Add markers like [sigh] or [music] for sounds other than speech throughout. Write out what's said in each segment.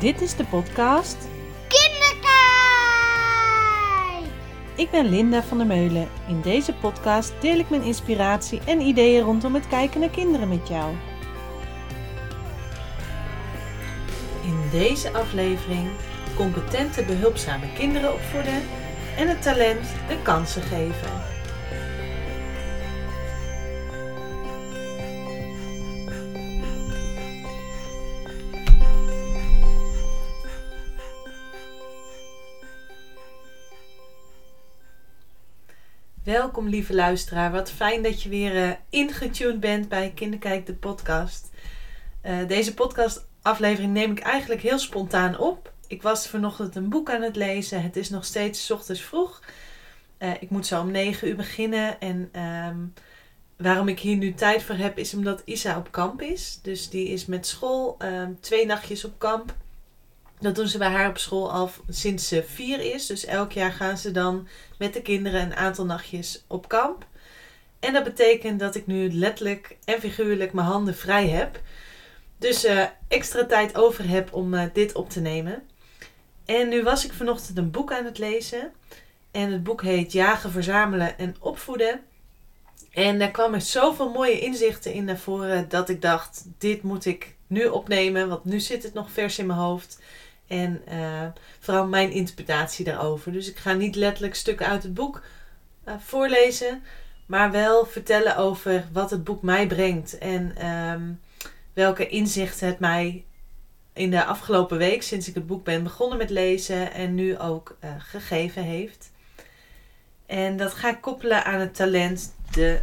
Dit is de podcast Kinderkijk! Ik ben Linda van der Meulen. In deze podcast deel ik mijn inspiratie en ideeën rondom het kijken naar kinderen met jou. In deze aflevering competente behulpzame kinderen opvoeden en het talent de kansen geven. Welkom lieve luisteraar, wat fijn dat je weer uh, ingetuned bent bij Kinderkijk de podcast. Uh, deze podcastaflevering neem ik eigenlijk heel spontaan op. Ik was vanochtend een boek aan het lezen, het is nog steeds ochtends vroeg. Uh, ik moet zo om 9 uur beginnen en um, waarom ik hier nu tijd voor heb is omdat Isa op kamp is. Dus die is met school um, twee nachtjes op kamp. Dat doen ze bij haar op school al sinds ze vier is. Dus elk jaar gaan ze dan met de kinderen een aantal nachtjes op kamp. En dat betekent dat ik nu letterlijk en figuurlijk mijn handen vrij heb. Dus uh, extra tijd over heb om uh, dit op te nemen. En nu was ik vanochtend een boek aan het lezen. En het boek heet Jagen, Verzamelen en Opvoeden. En daar kwamen zoveel mooie inzichten in naar voren dat ik dacht: dit moet ik nu opnemen, want nu zit het nog vers in mijn hoofd. En uh, vooral mijn interpretatie daarover. Dus ik ga niet letterlijk stukken uit het boek uh, voorlezen, maar wel vertellen over wat het boek mij brengt en um, welke inzichten het mij in de afgelopen week, sinds ik het boek ben begonnen met lezen en nu ook uh, gegeven heeft. En dat ga ik koppelen aan het talent de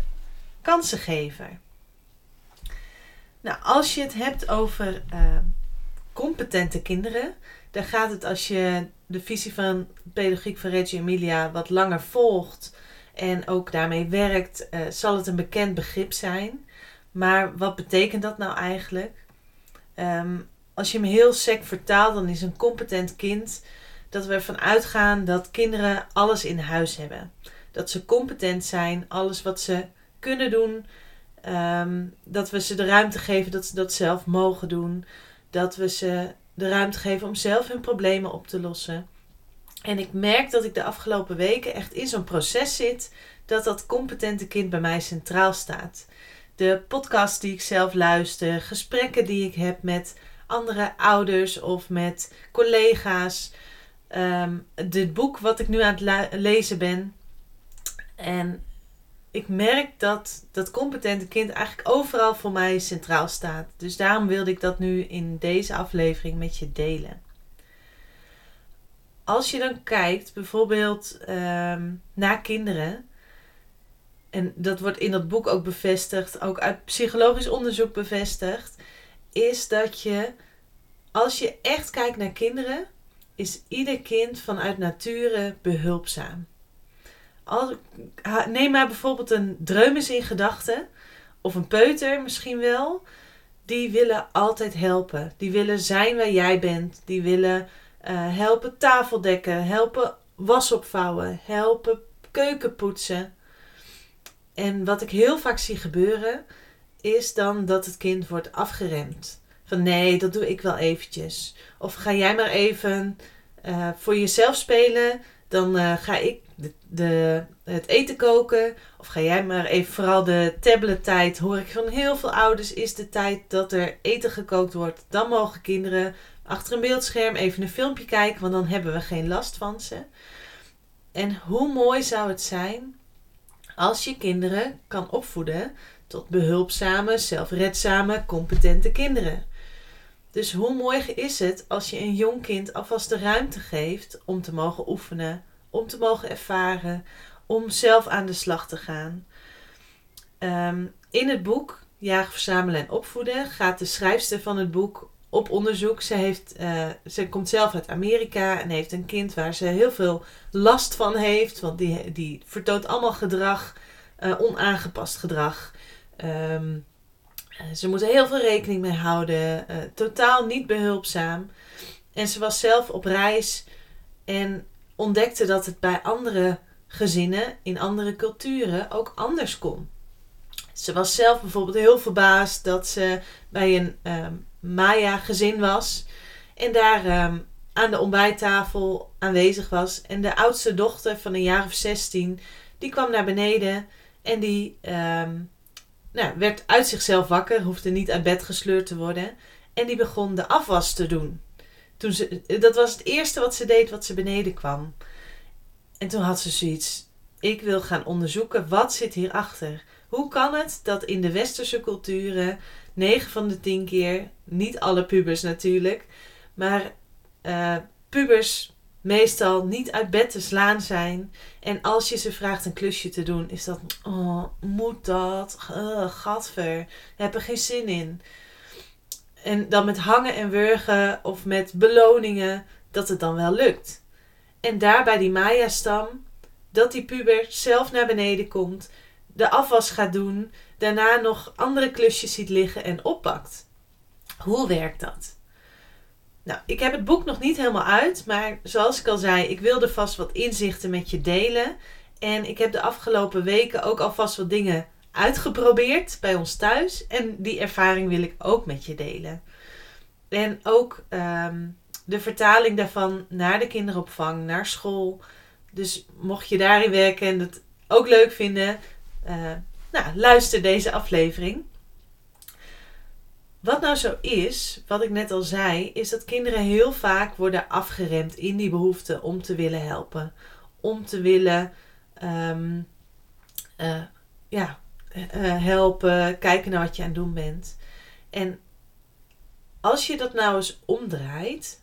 kansengever. Nou, als je het hebt over competente kinderen, dan gaat het als je de visie van pedagogiek van Reggio Emilia wat langer volgt en ook daarmee werkt, uh, zal het een bekend begrip zijn. Maar wat betekent dat nou eigenlijk? Um, als je hem heel sec vertaalt, dan is een competent kind dat we ervan uitgaan dat kinderen alles in huis hebben. Dat ze competent zijn, alles wat ze kunnen doen, um, dat we ze de ruimte geven dat ze dat zelf mogen doen. Dat we ze de ruimte geven om zelf hun problemen op te lossen. En ik merk dat ik de afgelopen weken echt in zo'n proces zit dat dat competente kind bij mij centraal staat. De podcast die ik zelf luister, gesprekken die ik heb met andere ouders of met collega's, um, dit boek wat ik nu aan het lezen ben. En ik merk dat dat competente kind eigenlijk overal voor mij centraal staat. Dus daarom wilde ik dat nu in deze aflevering met je delen. Als je dan kijkt bijvoorbeeld um, naar kinderen, en dat wordt in dat boek ook bevestigd, ook uit psychologisch onderzoek bevestigd, is dat je, als je echt kijkt naar kinderen, is ieder kind vanuit nature behulpzaam. Neem maar bijvoorbeeld een dreumes in gedachten, of een peuter misschien wel. Die willen altijd helpen. Die willen zijn waar jij bent. Die willen uh, helpen tafel dekken, helpen was opvouwen, helpen keuken poetsen. En wat ik heel vaak zie gebeuren, is dan dat het kind wordt afgeremd. Van nee, dat doe ik wel eventjes. Of ga jij maar even uh, voor jezelf spelen, dan uh, ga ik de, het eten koken. Of ga jij maar even, vooral de tablettijd, hoor ik van heel veel ouders, is de tijd dat er eten gekookt wordt. Dan mogen kinderen achter een beeldscherm even een filmpje kijken, want dan hebben we geen last van ze. En hoe mooi zou het zijn als je kinderen kan opvoeden tot behulpzame, zelfredzame, competente kinderen. Dus hoe mooi is het als je een jong kind alvast de ruimte geeft om te mogen oefenen, om te mogen ervaren, om zelf aan de slag te gaan. Um, in het boek Jagen, Verzamelen en Opvoeden gaat de schrijfster van het boek op onderzoek. Ze, heeft, uh, ze komt zelf uit Amerika en heeft een kind waar ze heel veel last van heeft. Want die, die vertoont allemaal gedrag, uh, onaangepast gedrag. Um, ze moet er heel veel rekening mee houden. Totaal niet behulpzaam. En ze was zelf op reis en ontdekte dat het bij andere gezinnen in andere culturen ook anders kon. Ze was zelf bijvoorbeeld heel verbaasd dat ze bij een uh, Maya gezin was. En daar ehm, aan de ontbijttafel aanwezig was. En de oudste dochter van een jaar of 16, die kwam naar beneden en die ehm, nou, werd uit zichzelf wakker, hoefde niet uit bed gesleurd te worden. En die begon de afwas te doen. Toen ze, dat was het eerste wat ze deed wat ze beneden kwam. En toen had ze zoiets. Ik wil gaan onderzoeken wat zit hierachter. Hoe kan het dat in de westerse culturen 9 van de 10 keer, niet alle pubers natuurlijk, maar uh, pubers meestal niet uit bed te slaan zijn. En als je ze vraagt een klusje te doen, is dat, oh, moet dat? Uh, gadver, heb er geen zin in. En dan met hangen en wurgen of met beloningen, dat het dan wel lukt. En daar bij die Maya-stam, dat die puber zelf naar beneden komt, de afwas gaat doen, daarna nog andere klusjes ziet liggen en oppakt. Hoe werkt dat? Nou, ik heb het boek nog niet helemaal uit, maar zoals ik al zei, ik wilde vast wat inzichten met je delen. En ik heb de afgelopen weken ook alvast wat dingen uitgeprobeerd bij ons thuis. En die ervaring wil ik ook met je delen. En ook ehm, de vertaling daarvan naar de kinderopvang, naar school. Dus mocht je daarin werken en het ook leuk vinden, uh, nou, luister deze aflevering. Wat nou zo is, wat ik net al zei, is dat kinderen heel vaak worden afgeremd in die behoefte om te willen helpen. Om te willen ehm, eh, ja, helpen, kijken naar wat je aan het doen bent. En als je dat nou eens omdraait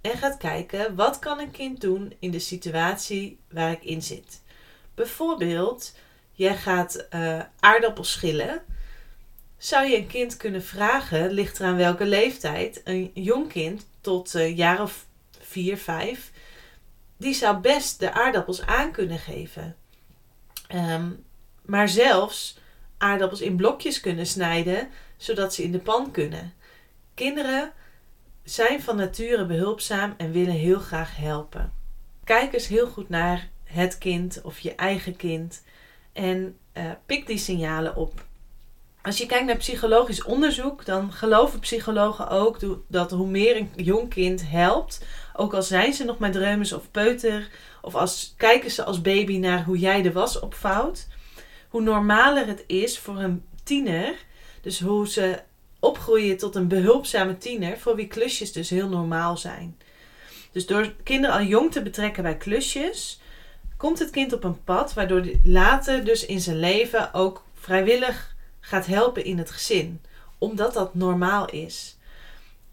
en gaat kijken, wat kan een kind doen in de situatie waar ik in zit? Bijvoorbeeld, jij gaat uh, aardappels schillen zou je een kind kunnen vragen, ligt eraan welke leeftijd, een jong kind tot een jaar of vier, vijf, die zou best de aardappels aan kunnen geven. Ehm, maar zelfs aardappels in blokjes kunnen snijden, zodat ze in de pan kunnen. Kinderen zijn van nature behulpzaam en willen heel graag helpen. Kijk eens heel goed naar het kind of je eigen kind en uh, pik die signalen op als je kijkt naar psychologisch onderzoek, dan geloven psychologen ook dat hoe meer een jong kind helpt, ook al zijn ze nog met dreumes of peuter, of als kijken ze als baby naar hoe jij de was opvouwt, hoe normaler het is voor een tiener, dus hoe ze opgroeien tot een behulpzame tiener, voor wie klusjes dus heel normaal zijn. Dus door kinderen al jong te betrekken bij klusjes, komt het kind op een pad waardoor hij later dus in zijn leven ook vrijwillig gaat helpen in het gezin, omdat dat normaal is.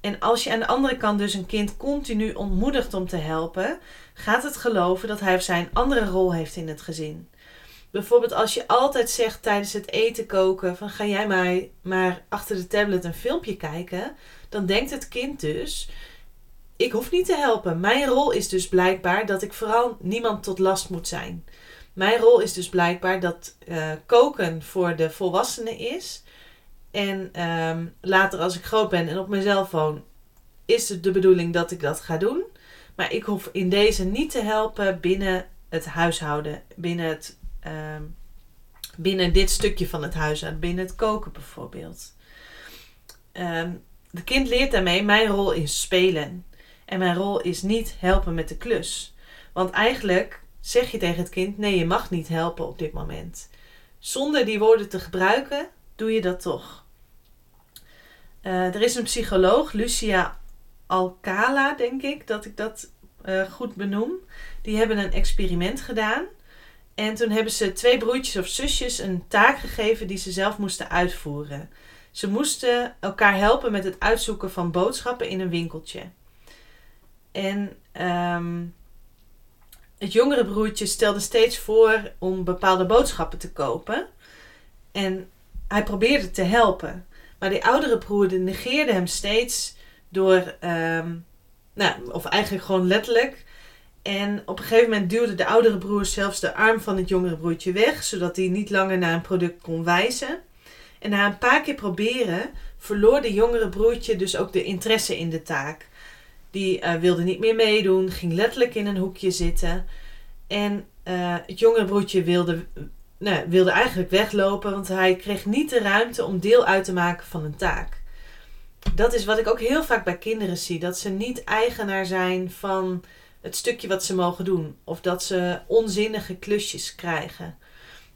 En als je aan de andere kant dus een kind continu ontmoedigt om te helpen, gaat het geloven dat hij of zij een andere rol heeft in het gezin. Bijvoorbeeld als je altijd zegt tijdens het eten koken van ga jij mij maar achter de tablet een filmpje kijken, dan denkt het kind dus ik hoef niet te helpen. Mijn rol is dus blijkbaar dat ik vooral niemand tot last moet zijn. Mijn rol is dus blijkbaar dat uh, koken voor de volwassenen is. En um, later als ik groot ben en op mezelf woon, is het de bedoeling dat ik dat ga doen. Maar ik hoef in deze niet te helpen binnen het huishouden. Binnen, het, um, binnen dit stukje van het huishouden. Binnen het koken bijvoorbeeld. Um, de kind leert daarmee, mijn rol is spelen. En mijn rol is niet helpen met de klus. Want eigenlijk zeg je tegen het kind: nee, je mag niet helpen op dit moment. Zonder die woorden te gebruiken, doe je dat toch. Uh, er is een psycholoog, Lucia Alcala, denk ik, dat ik dat uh, goed benoem. Die hebben een experiment gedaan. En toen hebben ze twee broertjes of zusjes een taak gegeven die ze zelf moesten uitvoeren. Ze moesten elkaar helpen met het uitzoeken van boodschappen in een winkeltje. En um, het jongere broertje stelde steeds voor om bepaalde boodschappen te kopen. En hij probeerde te helpen. Maar die oudere broer negeerde hem steeds door, um, nou, of eigenlijk gewoon letterlijk. En op een gegeven moment duwde de oudere broer zelfs de arm van het jongere broertje weg, zodat hij niet langer naar een product kon wijzen. En na een paar keer proberen verloor de jongere broertje dus ook de interesse in de taak. Die uh, wilde niet meer meedoen, ging letterlijk in een hoekje zitten. En uh, het jongere broertje wilde, nou, wilde eigenlijk weglopen, want hij kreeg niet de ruimte om deel uit te maken van een taak. dat is wat ik ook heel vaak bij kinderen zie. Dat ze niet eigenaar zijn van het stukje wat ze mogen doen. Of dat ze onzinnige klusjes krijgen.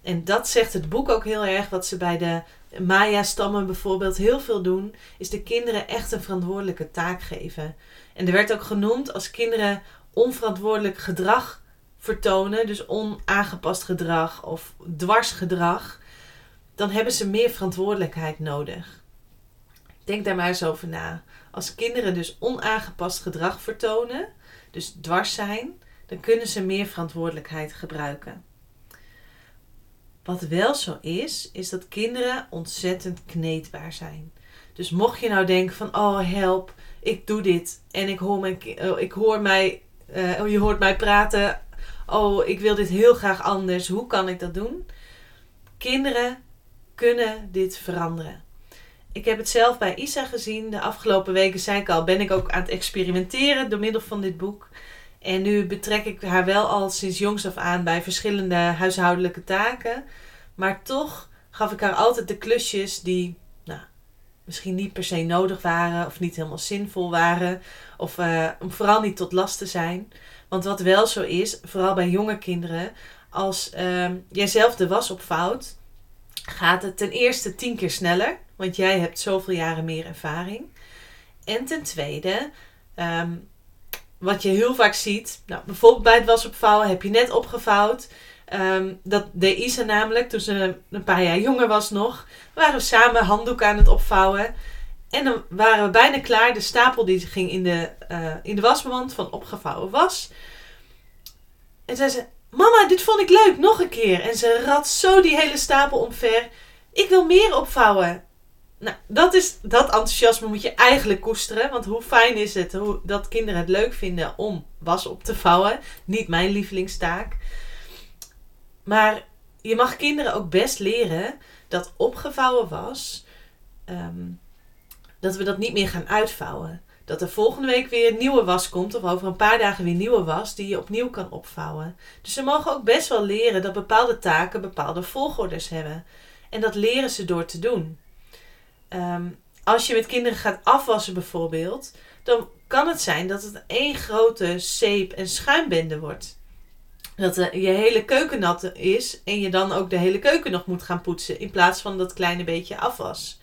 En dat zegt het boek ook heel erg. Wat ze bij de Maya-stammen bijvoorbeeld heel veel doen. Is de kinderen echt een verantwoordelijke taak geven. En er werd ook genoemd als kinderen onverantwoordelijk gedrag vertonen. Dus onaangepast gedrag of dwarsgedrag. Dan hebben ze meer verantwoordelijkheid nodig. Denk daar maar eens over na. Als kinderen dus onaangepast gedrag vertonen, dus dwars zijn, dan kunnen ze meer verantwoordelijkheid gebruiken. Wat wel zo is, is dat kinderen ontzettend kneedbaar zijn. Dus mocht je nou denken van, oh help, ik doe dit en ik hoor, mijn, oh, ik hoor mij, uh, je hoort mij praten, oh ik wil dit heel graag anders, hoe kan ik dat doen? Kinderen kunnen dit veranderen. Ik heb het zelf bij Isa gezien. De afgelopen weken zei ik al, ben ik ook aan het experimenteren door middel van dit boek. En nu betrek ik haar wel al sinds jongs af aan bij verschillende huishoudelijke taken. Maar toch gaf ik haar altijd de klusjes die nou, misschien niet per se nodig waren of niet helemaal zinvol waren. Of uh, om vooral niet tot last te zijn. Want wat wel zo is, vooral bij jonge kinderen, als uh, jij zelf de was opvouwt, gaat het ten eerste tien keer sneller. Want jij hebt zoveel jaren meer ervaring. En ten tweede, um, wat je heel vaak ziet, nou, bijvoorbeeld bij het wasopvouwen heb je net opgevouwd. Um, dat deed Isa namelijk toen ze een paar jaar jonger was nog. waren we samen handdoeken aan het opvouwen. En dan waren we bijna klaar. De stapel die ging in de, uh, in de wasmand van opgevouwen was. En zei ze: Mama, dit vond ik leuk, nog een keer. En ze rat zo die hele stapel omver. Ik wil meer opvouwen. Nou, dat, is, dat enthousiasme moet je eigenlijk koesteren. Want hoe fijn is het hoe, dat kinderen het leuk vinden om was op te vouwen. Niet mijn lievelingstaak. Maar je mag kinderen ook best leren dat opgevouwen was, ehm, dat we dat niet meer gaan uitvouwen. Dat er volgende week weer nieuwe was komt, of over een paar dagen weer nieuwe was, die je opnieuw kan opvouwen. Dus ze mogen ook best wel leren dat bepaalde taken bepaalde volgorders hebben. En dat leren ze door te doen. Ehm, als je met kinderen gaat afwassen bijvoorbeeld, dan kan het zijn dat het één grote zeep- en schuimbende wordt. Dat je hele keuken nat is en je dan ook de hele keuken nog moet gaan poetsen in plaats van dat kleine beetje afwas.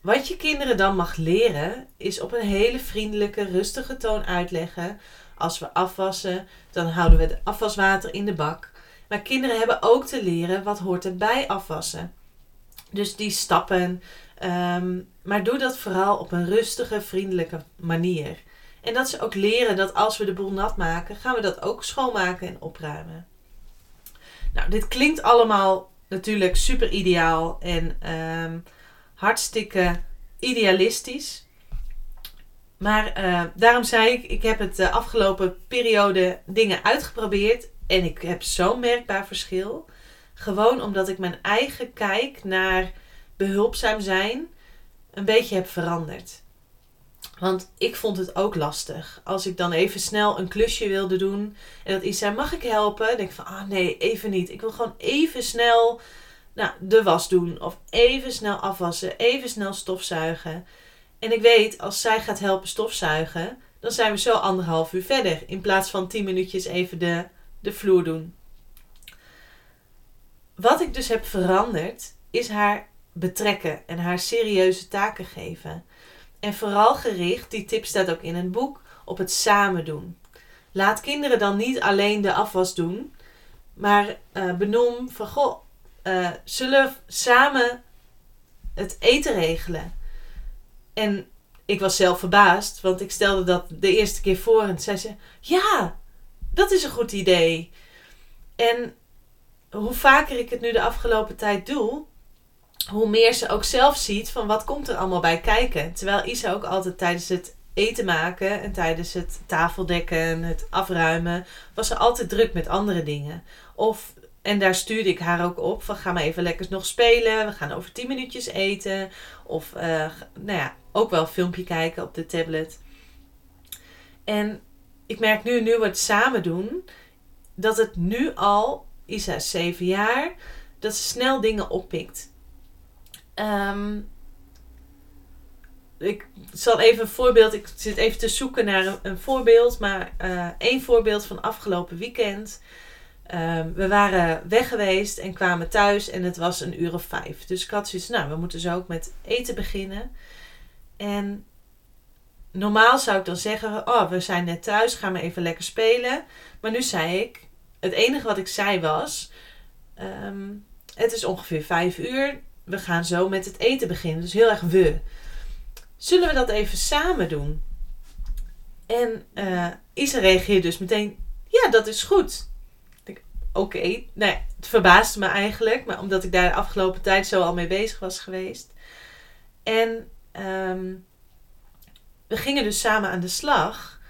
Wat je kinderen dan mag leren is op een hele vriendelijke, rustige toon uitleggen. Als we afwassen, dan houden we het afwaswater in de bak. Maar kinderen hebben ook te leren wat hoort er bij afwassen. Dus die stappen. Ehm, maar doe dat vooral op een rustige, vriendelijke manier. En dat ze ook leren dat als we de boel nat maken, gaan we dat ook schoonmaken en opruimen. Nou, dit klinkt allemaal natuurlijk super ideaal en ehm, hartstikke idealistisch. Maar uh, daarom zei ik, ik heb het de afgelopen periode dingen uitgeprobeerd en ik heb zo'n merkbaar verschil. Gewoon omdat ik mijn eigen kijk naar behulpzaam zijn een beetje heb veranderd. Want ik vond het ook lastig. Als ik dan even snel een klusje wilde doen. En dat iets zei, mag ik helpen? Dan denk ik van, ah nee, even niet. Ik wil gewoon even snel nou, de was doen. Of even snel afwassen. Even snel stofzuigen. En ik weet, als zij gaat helpen stofzuigen. Dan zijn we zo anderhalf uur verder. In plaats van tien minuutjes even de, de vloer doen. Wat ik dus heb veranderd, is haar betrekken en haar serieuze taken geven. En vooral gericht, die tip staat ook in het boek, op het samen doen. Laat kinderen dan niet alleen de afwas doen, maar uh, benoem van goh, uh, zullen samen het eten regelen. En ik was zelf verbaasd, want ik stelde dat de eerste keer voor en zei ze: Ja, dat is een goed idee. En hoe vaker ik het nu de afgelopen tijd doe, hoe meer ze ook zelf ziet van wat komt er allemaal bij kijken. Terwijl Isa ook altijd tijdens het eten maken en tijdens het tafeldekken, het afruimen, was ze altijd druk met andere dingen. Of, en daar stuurde ik haar ook op van ga maar even lekker nog spelen. We gaan over 10 minuutjes eten. Of uh, nou ja, ook wel een filmpje kijken op de tablet. En ik merk nu, nu we het samen doen, dat het nu al Isa is 7 jaar, dat ze snel dingen oppikt. Um, ik zal even een voorbeeld. Ik zit even te zoeken naar een, een voorbeeld. Maar uh, één voorbeeld van afgelopen weekend. Um, we waren weg geweest en kwamen thuis en het was een uur of vijf. Dus ik had nou, we moeten zo ook met eten beginnen. En normaal zou ik dan zeggen, oh, we zijn net thuis, gaan we even lekker spelen. Maar nu zei ik, het enige wat ik zei was, um, het is ongeveer vijf uur, we gaan zo met het eten beginnen. Dus heel erg we. Zullen we dat even samen doen? En uh, Isa reageert dus meteen, ja, dat is goed. Oké, okay. nee, het verbaasde me eigenlijk, maar omdat ik daar de afgelopen tijd zo al mee bezig was geweest. En um, we gingen dus samen aan de slag.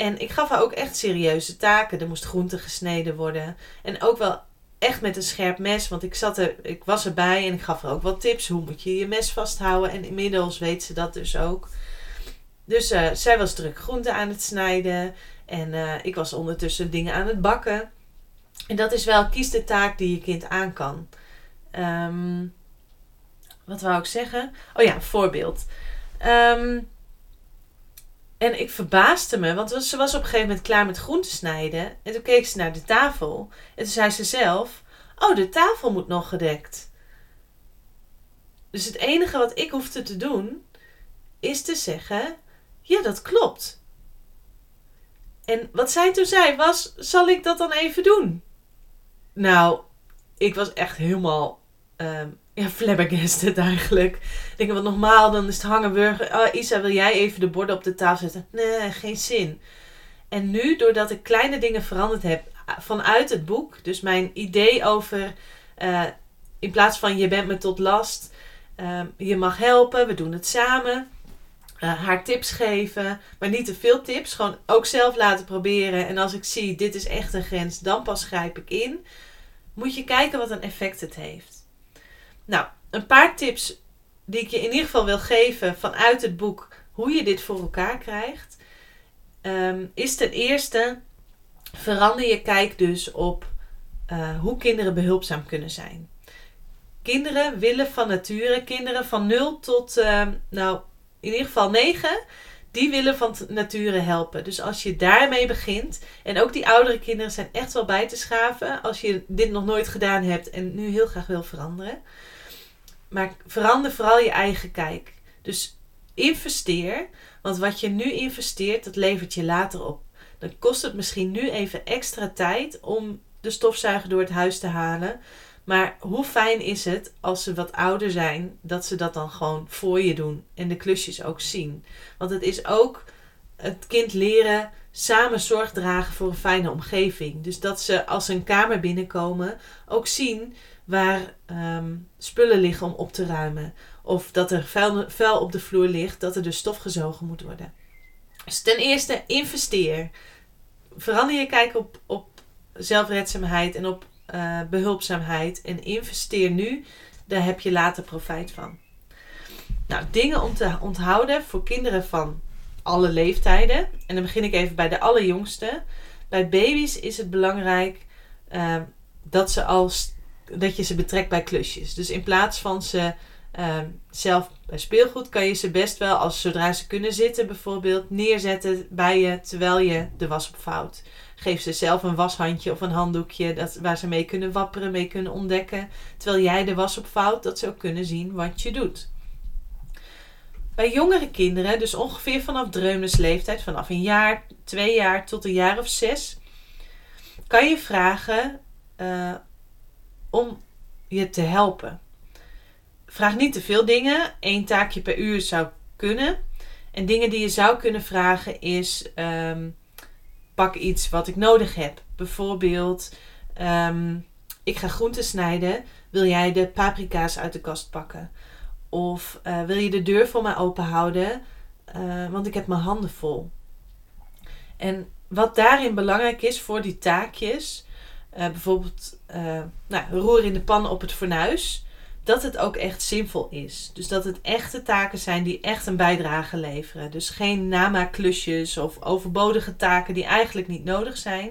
En ik gaf haar ook echt serieuze taken. Er moest groente gesneden worden. En ook wel echt met een scherp mes. Want ik, zat er, ik was erbij en ik gaf haar ook wat tips. Hoe moet je je mes vasthouden? En inmiddels weet ze dat dus ook. Dus uh, zij was druk groente aan het snijden. En uh, ik was ondertussen dingen aan het bakken. En dat is wel, kies de taak die je kind aan kan. Um, wat wou ik zeggen? Oh ja, voorbeeld. Um, en ik verbaasde me, want ze was op een gegeven moment klaar met groenten snijden. En toen keek ze naar de tafel. En toen zei ze zelf: Oh, de tafel moet nog gedekt. Dus het enige wat ik hoefde te doen, is te zeggen: Ja, dat klopt. En wat zij toen zei was: Zal ik dat dan even doen? Nou, ik was echt helemaal um, ja, flabbergasted [laughs] eigenlijk. Denk, wat normaal, dan is het hangenburger. Oh, Isa, wil jij even de borden op de tafel zetten? Nee, geen zin. En nu, doordat ik kleine dingen veranderd heb vanuit het boek, dus mijn idee over, uh, in plaats van je bent me tot last, uh, je mag helpen, we doen het samen. Uh, haar tips geven, maar niet te veel tips. Gewoon ook zelf laten proberen. En als ik zie, dit is echt een grens, dan pas grijp ik in. Moet je kijken wat een effect het heeft. Nou, een paar tips die ik je in ieder geval wil geven vanuit het boek hoe je dit voor elkaar krijgt. Um, is ten eerste verander je kijk dus op uh, hoe kinderen behulpzaam kunnen zijn. Kinderen willen van nature, kinderen van 0 tot, uh, nou in ieder geval 9, die willen van nature helpen. Dus als je daarmee begint, en ook die oudere kinderen zijn echt wel bij te schaven als je dit nog nooit gedaan hebt en nu heel graag wil veranderen. Maar verander vooral je eigen kijk. Dus investeer. Want wat je nu investeert, dat levert je later op. Dan kost het misschien nu even extra tijd om de stofzuiger door het huis te halen. Maar hoe fijn is het als ze wat ouder zijn, dat ze dat dan gewoon voor je doen en de klusjes ook zien. Want het is ook het kind leren samen zorg dragen voor een fijne omgeving. Dus dat ze als een kamer binnenkomen ook zien waar ehm, spullen liggen om op te ruimen. Of dat er vuil, op de vloer ligt, dat er dus stof gezogen moet worden. Dus ten eerste, investeer. Verander je kijk op, op zelfredzaamheid en op uh, behulpzaamheid. En investeer nu, daar heb je later profijt van. Nou, dingen om te onthouden voor kinderen van alle leeftijden. En dan begin ik even bij de allerjongste. Bij baby's is het belangrijk uh, dat ze als dat je ze betrekt bij klusjes. Dus in plaats van ze uh, zelf bij speelgoed, kan je ze best wel, als zodra ze kunnen zitten bijvoorbeeld, neerzetten bij je terwijl je de was opvouwt. Geef ze zelf een washandje of een handdoekje dat, waar ze mee kunnen wapperen, mee kunnen ontdekken. Terwijl jij de was opvouwt, dat ze ook kunnen zien wat je doet. Bij jongere kinderen, dus ongeveer vanaf dreumesleeftijd, vanaf een jaar, twee jaar tot een jaar of zes, kan je vragen uh, om je te helpen. Vraag niet te veel dingen. Eén taakje per uur zou kunnen. En dingen die je zou kunnen vragen is: um, pak iets wat ik nodig heb. Bijvoorbeeld, um, ik ga groenten snijden. Wil jij de paprika's uit de kast pakken? Of uh, wil je de deur voor mij open houden? Uh, want ik heb mijn handen vol. En wat daarin belangrijk is voor die taakjes, uh, bijvoorbeeld uh, nou, roer in de pan op het fornuis, dat het ook echt zinvol is. Dus dat het echte taken zijn die echt een bijdrage leveren. Dus geen namaakklusjes of overbodige taken die eigenlijk niet nodig zijn.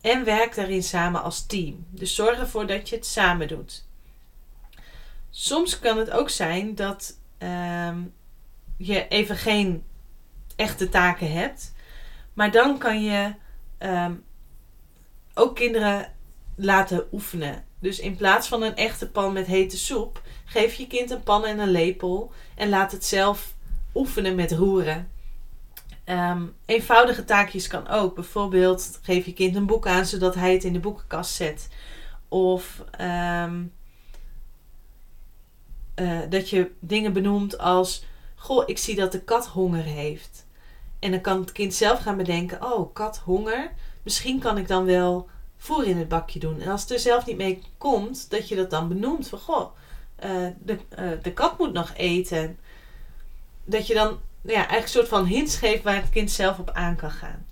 En werk daarin samen als team. Dus zorg ervoor dat je het samen doet. Soms kan het ook zijn dat, um, je even geen echte taken hebt. Maar dan kan je ehm, ook kinderen laten oefenen. Dus in plaats van een echte pan met hete soep, geef je kind een pan en een lepel en laat het zelf oefenen met roeren. Ehm, eenvoudige taakjes kan ook. Bijvoorbeeld geef je kind een boek aan zodat hij het in de boekenkast zet. Of ehm, eh, dat je dingen benoemt als: Goh, ik zie dat de kat honger heeft. En dan kan het kind zelf gaan bedenken: Oh, kat honger. Misschien kan ik dan wel voer in het bakje doen. En als het er zelf niet mee komt, dat je dat dan benoemt van: Goh, uh, de, uh, de kat moet nog eten. Dat je dan ja, eigenlijk een soort van hints geeft waar het kind zelf op aan kan gaan.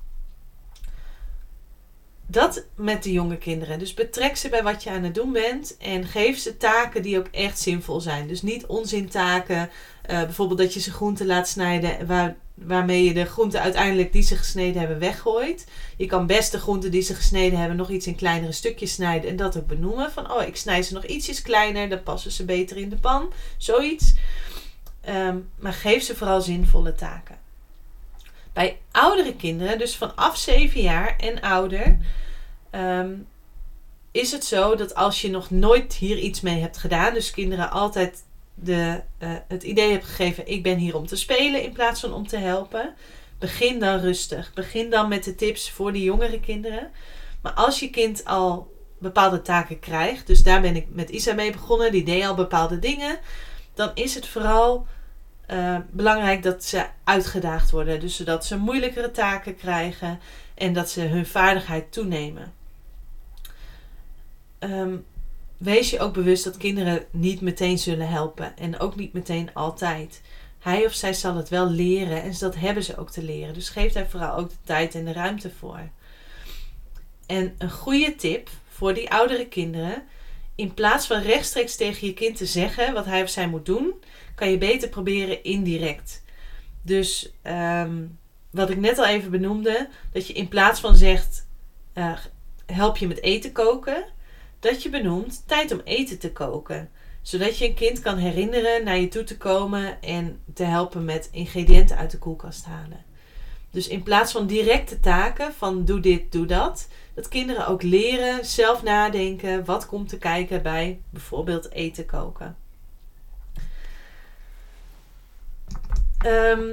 Dat met de jonge kinderen. Dus betrek ze bij wat je aan het doen bent en geef ze taken die ook echt zinvol zijn. Dus niet onzintaken. Uh, bijvoorbeeld dat je ze groenten laat snijden waar, waarmee je de groenten uiteindelijk die ze gesneden hebben weggooit. Je kan best de groenten die ze gesneden hebben nog iets in kleinere stukjes snijden en dat ook benoemen. Van oh, ik snij ze nog ietsjes kleiner, dan passen ze beter in de pan. Zoiets. Ehm, maar geef ze vooral zinvolle taken. Bij oudere kinderen, dus vanaf 7 jaar en ouder, ehm, is het zo dat als je nog nooit hier iets mee hebt gedaan, dus kinderen altijd de, uh, het idee hebt gegeven: ik ben hier om te spelen in plaats van om te helpen, begin dan rustig. Begin dan met de tips voor de jongere kinderen. Maar als je kind al bepaalde taken krijgt, dus daar ben ik met Isa mee begonnen, die deed al bepaalde dingen dan is het vooral uh, belangrijk dat ze uitgedaagd worden. Dus zodat ze moeilijkere taken krijgen en dat ze hun vaardigheid toenemen. Um, wees je ook bewust dat kinderen niet meteen zullen helpen en ook niet meteen altijd. Hij of zij zal het wel leren en dat hebben ze ook te leren. Dus geef daar vooral ook de tijd en de ruimte voor. En een goede tip voor die oudere kinderen in plaats van rechtstreeks tegen je kind te zeggen wat hij of zij moet doen, kan je beter proberen indirect. Dus ehm, wat ik net al even benoemde, dat je in plaats van zegt uh, help je met eten koken, dat je benoemt tijd om eten te koken. Zodat je een kind kan herinneren naar je toe te komen en te helpen met ingrediënten uit de koelkast halen. Dus in plaats van directe taken van doe dit, doe dat, dat kinderen ook leren zelf nadenken wat komt te kijken bij bijvoorbeeld eten koken. Ehm,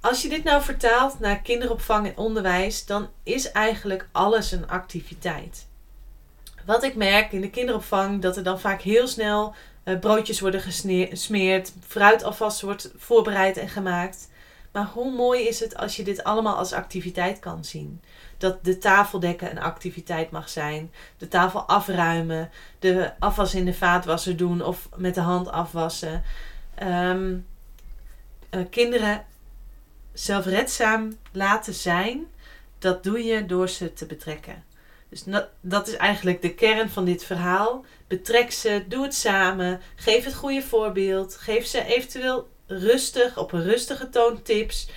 als je dit nou vertaalt naar kinderopvang en onderwijs, dan is eigenlijk alles een activiteit. Wat ik merk in de kinderopvang, dat er dan vaak heel snel uh, broodjes worden gesmeerd, fruit alvast wordt voorbereid en gemaakt. Maar hoe mooi is het als je dit allemaal als activiteit kan zien? Dat de tafeldekken een activiteit mag zijn, de tafel afruimen, de afwas in de vaatwasser doen of met de hand afwassen. Um, uh, kinderen zelfredzaam laten zijn, dat doe je door ze te betrekken. Dus dat is eigenlijk de kern van dit verhaal. Betrek ze, doe het samen, geef het goede voorbeeld, geef ze eventueel rustig, op een rustige toon tips.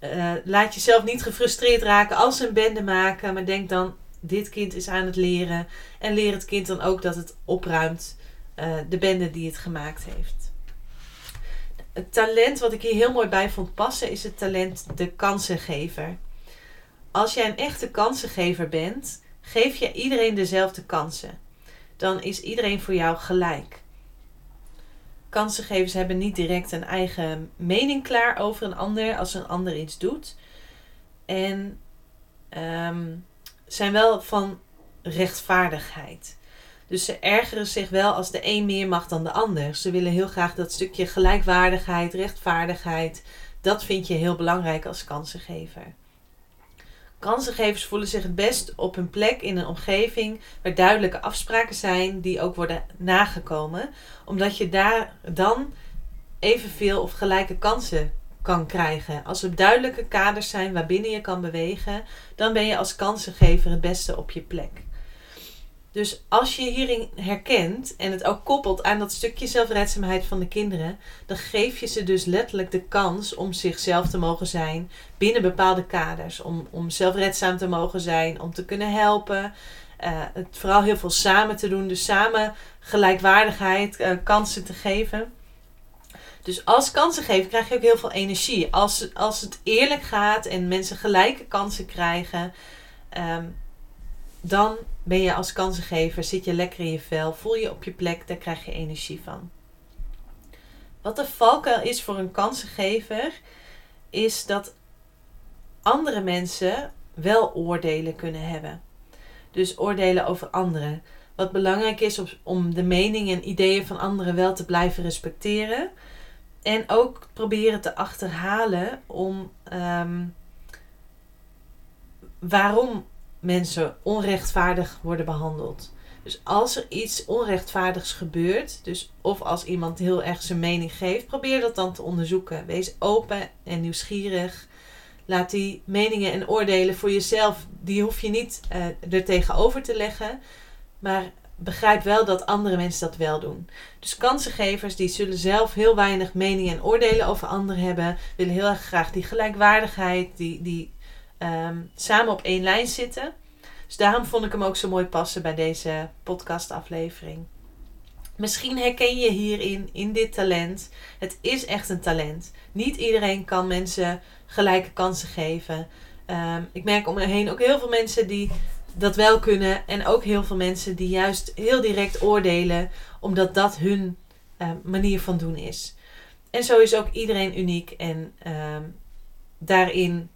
Uh, laat jezelf niet gefrustreerd raken als ze een bende maken. Maar denk dan, dit kind is aan het leren. En leer het kind dan ook dat het opruimt uh, de bende die het gemaakt heeft. Het talent wat ik hier heel mooi bij vond passen is het talent de kansengever. Als jij een echte kansengever bent, geef je iedereen dezelfde kansen. Dan is iedereen voor jou gelijk kansengevers hebben niet direct een eigen mening klaar over een ander als een ander iets doet. En um, zijn wel van rechtvaardigheid. Dus ze ergeren zich wel als de een meer mag dan de ander. Ze willen heel graag dat stukje gelijkwaardigheid, rechtvaardigheid. Dat vind je heel belangrijk als kansengever. Kansengevers voelen zich het best op hun plek in een omgeving waar duidelijke afspraken zijn die ook worden nagekomen, omdat je daar dan evenveel of gelijke kansen kan krijgen. Als er duidelijke kaders zijn waarbinnen je kan bewegen, dan ben je als kansengever het beste op je plek. Dus als je hierin herkent en het ook koppelt aan dat stukje zelfredzaamheid van de kinderen, dan geef je ze dus letterlijk de kans om zichzelf te mogen zijn binnen bepaalde kaders. Om, om zelfredzaam te mogen zijn, om te kunnen helpen. Uh, het vooral heel veel samen te doen, dus samen gelijkwaardigheid, uh, kansen te geven. Dus als kansengever krijg je ook heel veel energie. Als, als het eerlijk gaat en mensen gelijke kansen krijgen, ehm, dan ben je als kansengever, zit je lekker in je vel, voel je op je plek, daar krijg je energie van. Wat de valkuil is voor een kansengever, is dat andere mensen wel oordelen kunnen hebben. Dus oordelen over anderen. Wat belangrijk is om de meningen en ideeën van anderen wel te blijven respecteren. En ook proberen te achterhalen om ehm, waarom mensen onrechtvaardig worden behandeld. Dus als er iets onrechtvaardigs gebeurt, dus of als iemand heel erg zijn mening geeft, probeer dat dan te onderzoeken. Wees open en nieuwsgierig. Laat die meningen en oordelen voor jezelf, die hoef je niet uh, er tegenover te leggen. Maar begrijp wel dat andere mensen dat wel doen. Dus kansengevers die zullen zelf heel weinig meningen en oordelen over anderen hebben. Willen heel erg graag die gelijkwaardigheid, die, die um, samen op één lijn zitten. Dus daarom vond ik hem ook zo mooi passen bij deze podcastaflevering. Misschien herken je hierin, in dit talent. Het is echt een talent. Niet iedereen kan mensen gelijke kansen geven. Um, ik merk om me heen ook heel veel mensen die dat wel kunnen. En ook heel veel mensen die juist heel direct oordelen, omdat dat hun uh, manier van doen is. En zo is ook iedereen uniek en uh, daarin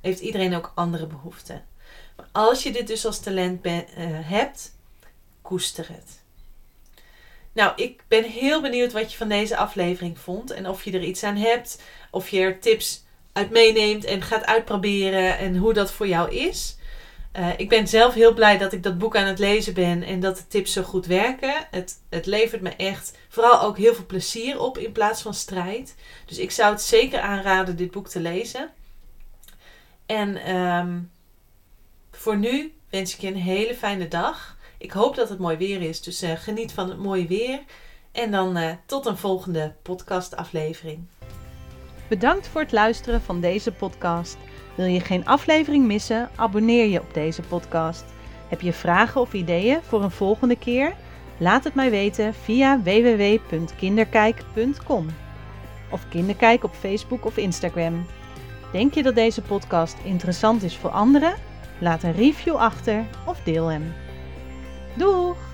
heeft iedereen ook andere behoeften. Maar als je dit dus als talent ben, uh, hebt, koester het. Nou, ik ben heel benieuwd wat je van deze aflevering vond en of je er iets aan hebt, of je er tips uit meeneemt en gaat uitproberen en hoe dat voor jou is. Uh, ik ben zelf heel blij dat ik dat boek aan het lezen ben en dat de tips zo goed werken. Het, het levert me echt vooral ook heel veel plezier op in plaats van strijd. Dus ik zou het zeker aanraden dit boek te lezen. En um, voor nu wens ik je een hele fijne dag. Ik hoop dat het mooi weer is, dus uh, geniet van het mooie weer. En dan uh, tot een volgende podcastaflevering. Bedankt voor het luisteren van deze podcast. Wil je geen aflevering missen? Abonneer je op deze podcast. Heb je vragen of ideeën voor een volgende keer? Laat het mij weten via www.kinderkijk.com of Kinderkijk op Facebook of Instagram. Denk je dat deze podcast interessant is voor anderen? Laat een review achter of deel hem. Doeg!